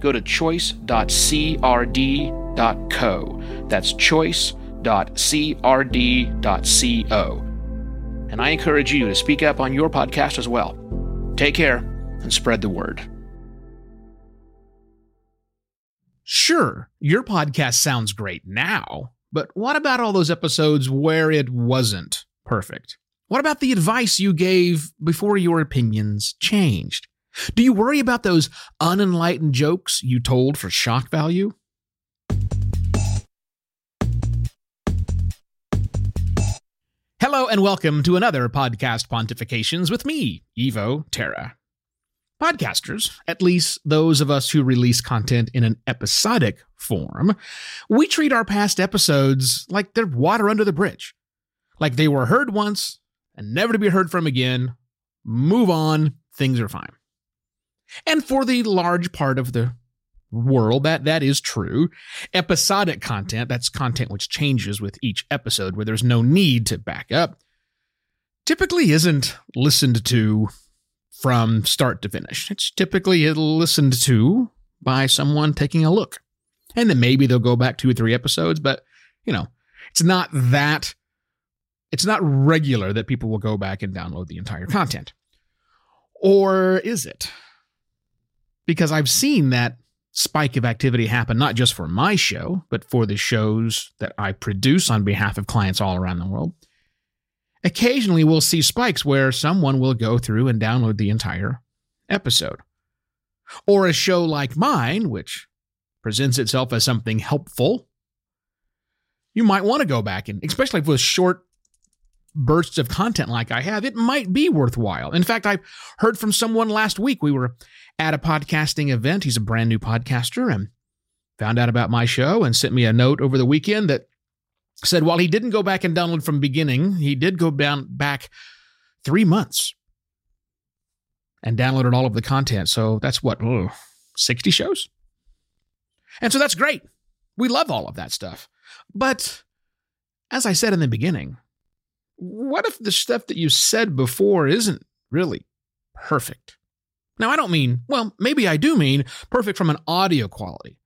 go to choice.crd.co. That's choice.crd.co. And I encourage you to speak up on your podcast as well. Take care and spread the word. Sure, your podcast sounds great now, but what about all those episodes where it wasn't perfect? What about the advice you gave before your opinions changed? Do you worry about those unenlightened jokes you told for shock value? Hello and welcome to another podcast pontifications with me, Evo Terra. Podcasters, at least those of us who release content in an episodic form, we treat our past episodes like they're water under the bridge. Like they were heard once and never to be heard from again. Move on, things are fine. And for the large part of the world that that is true. Episodic content that's content which changes with each episode where there's no need to back up typically isn't listened to from start to finish. It's typically listened to by someone taking a look. And then maybe they'll go back two or three episodes but you know it's not that it's not regular that people will go back and download the entire content. Or is it because i've seen that spike of activity happen not just for my show, but for the shows that I produce on behalf of clients all around the world. Occasionally, we'll see spikes where someone will go through and download the entire episode. Or a show like mine, which presents itself as something helpful, you might want to go back and, especially if with short bursts of content like I have, it might be worthwhile. In fact, I heard from someone last week. We were at a podcasting event. He's a brand new podcaster and found out about my show and sent me a note over the weekend that said while he didn't go back and download from beginning, he did go down back three months and downloaded all of the content. So that's what, oh, 60 shows? And so that's great. We love all of that stuff. But as I said in the beginning, what if the stuff that you said before isn't really perfect? Now, I don't mean, well, maybe I do mean perfect from an audio quality.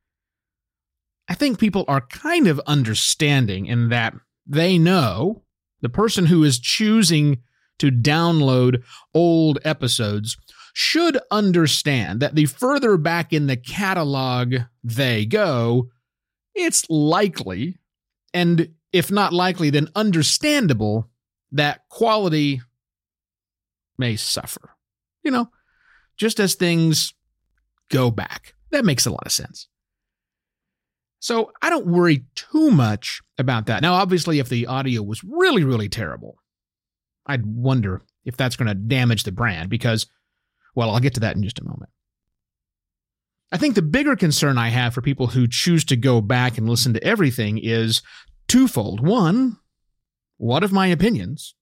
I think people are kind of understanding in that they know the person who is choosing to download old episodes should understand that the further back in the catalog they go, it's likely, and if not likely, then understandable that quality may suffer. You know, just as things go back. That makes a lot of sense. So I don't worry too much about that. Now, obviously, if the audio was really, really terrible, I'd wonder if that's going to damage the brand because, well, I'll get to that in just a moment. I think the bigger concern I have for people who choose to go back and listen to everything is twofold. One, what if my opinions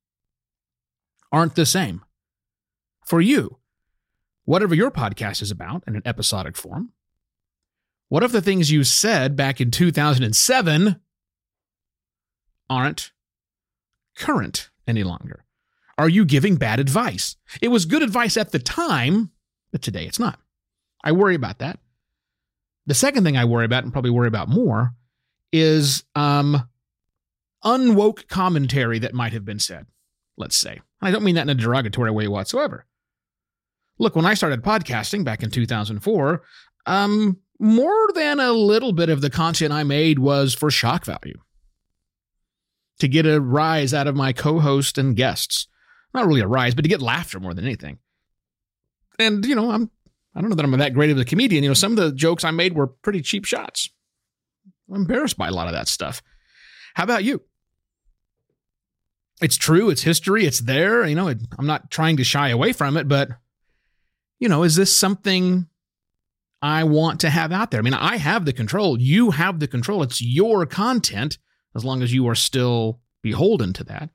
aren't the same for you? whatever your podcast is about in an episodic form? What if the things you said back in 2007 aren't current any longer? Are you giving bad advice? It was good advice at the time, but today it's not. I worry about that. The second thing I worry about, and probably worry about more, is um, unwoke commentary that might have been said, let's say. I don't mean that in a derogatory way whatsoever. Look, when I started podcasting back in 2004, um, more than a little bit of the content I made was for shock value. To get a rise out of my co host and guests. Not really a rise, but to get laughter more than anything. And, you know, I'm I don't know that I'm that great of a comedian. You know, some of the jokes I made were pretty cheap shots. I'm embarrassed by a lot of that stuff. How about you? It's true, it's history, it's there. You know, I'm not trying to shy away from it, but you know, is this something I want to have out there. I mean, I have the control. You have the control. It's your content as long as you are still beholden to that.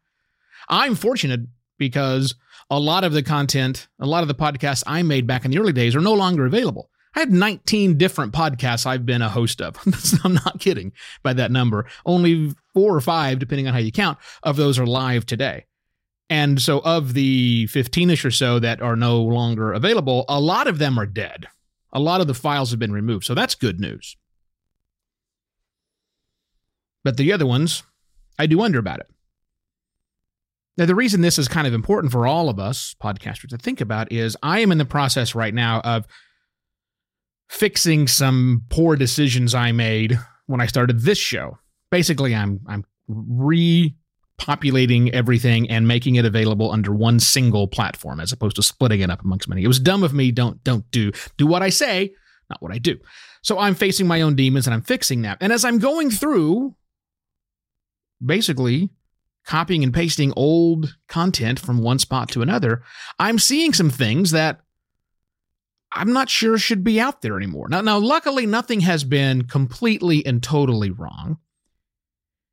I'm fortunate because a lot of the content, a lot of the podcasts I made back in the early days are no longer available. I have 19 different podcasts I've been a host of. I'm not kidding by that number. Only four or five, depending on how you count, of those are live today. And so, of the 15 ish or so that are no longer available, a lot of them are dead. A lot of the files have been removed. So, that's good news. But the other ones, I do wonder about it. Now, the reason this is kind of important for all of us podcasters to think about is I am in the process right now of fixing some poor decisions I made when I started this show. Basically, I'm I'm repopulating everything and making it available under one single platform as opposed to splitting it up amongst many. It was dumb of me. Don't don't do do what I say, not what I do. So I'm facing my own demons and I'm fixing that. And as I'm going through basically copying and pasting old content from one spot to another, I'm seeing some things that I'm not sure should be out there anymore. Now, now, luckily, nothing has been completely and totally wrong.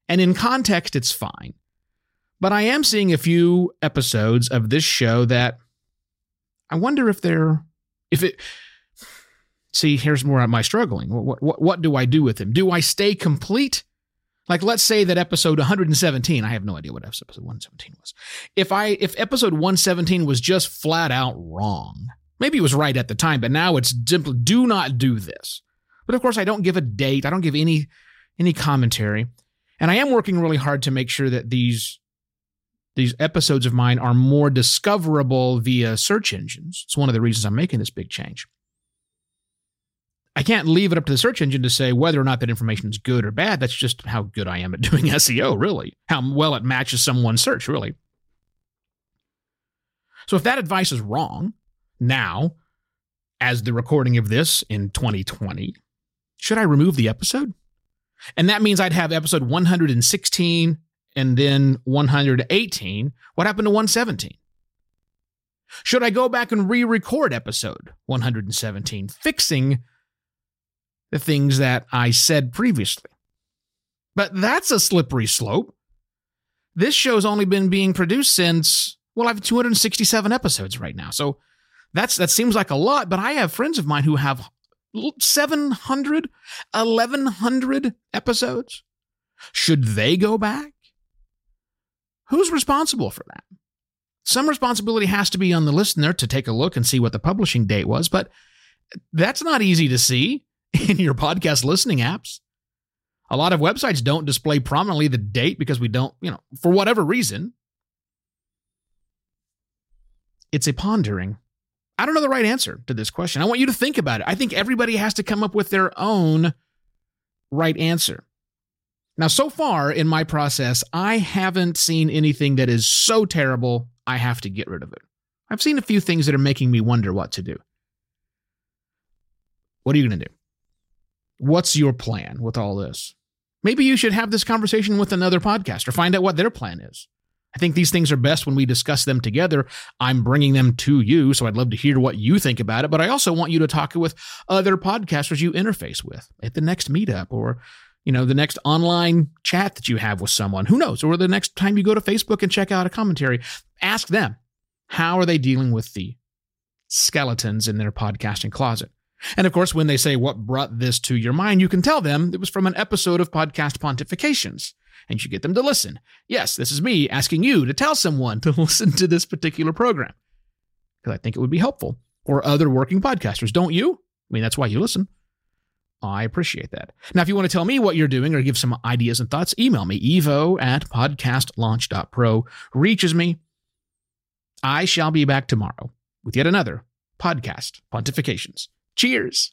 And in context, it's fine. But I am seeing a few episodes of this show that I wonder if they're, if it, see, here's more of my struggling. What, what, what do I do with them? Do I stay complete? Like, let's say that episode 117, I have no idea what episode 117 was. If I, if episode 117 was just flat out wrong, maybe it was right at the time, but now it's simply do not do this. But of course, I don't give a date. I don't give any, any commentary. And I am working really hard to make sure that these, these episodes of mine are more discoverable via search engines. It's one of the reasons I'm making this big change. I can't leave it up to the search engine to say whether or not that information is good or bad. That's just how good I am at doing SEO, really. How well it matches someone's search, really. So if that advice is wrong now, as the recording of this in 2020, should I remove the episode? And that means I'd have episode 116 and then 118. What happened to 117? Should I go back and re record episode 117, fixing the things that I said previously. But that's a slippery slope. This show's only been being produced since, well, I have 267 episodes right now. So that's that seems like a lot, but I have friends of mine who have 700, 1100 episodes. Should they go back? Who's responsible for that? Some responsibility has to be on the listener to take a look and see what the publishing date was, but that's not easy to see. in your podcast listening apps. A lot of websites don't display prominently the date because we don't, you know, for whatever reason. It's a pondering. I don't know the right answer to this question. I want you to think about it. I think everybody has to come up with their own right answer. Now, so far in my process, I haven't seen anything that is so terrible I have to get rid of it. I've seen a few things that are making me wonder what to do. What are you going to do? What's your plan with all this? Maybe you should have this conversation with another podcaster, find out what their plan is. I think these things are best when we discuss them together. I'm bringing them to you, so I'd love to hear what you think about it. But I also want you to talk with other podcasters you interface with at the next meetup or, you know, the next online chat that you have with someone. Who knows? Or the next time you go to Facebook and check out a commentary, ask them how are they dealing with the skeletons in their podcasting closet. And of course, when they say what brought this to your mind, you can tell them it was from an episode of Podcast Pontifications. And you get them to listen. Yes, this is me asking you to tell someone to listen to this particular program. Because I think it would be helpful. Or other working podcasters, don't you? I mean, that's why you listen. I appreciate that. Now, if you want to tell me what you're doing or give some ideas and thoughts, email me, evo at podcastlaunch.pro. Reaches me. I shall be back tomorrow with yet another podcast pontifications. Cheers.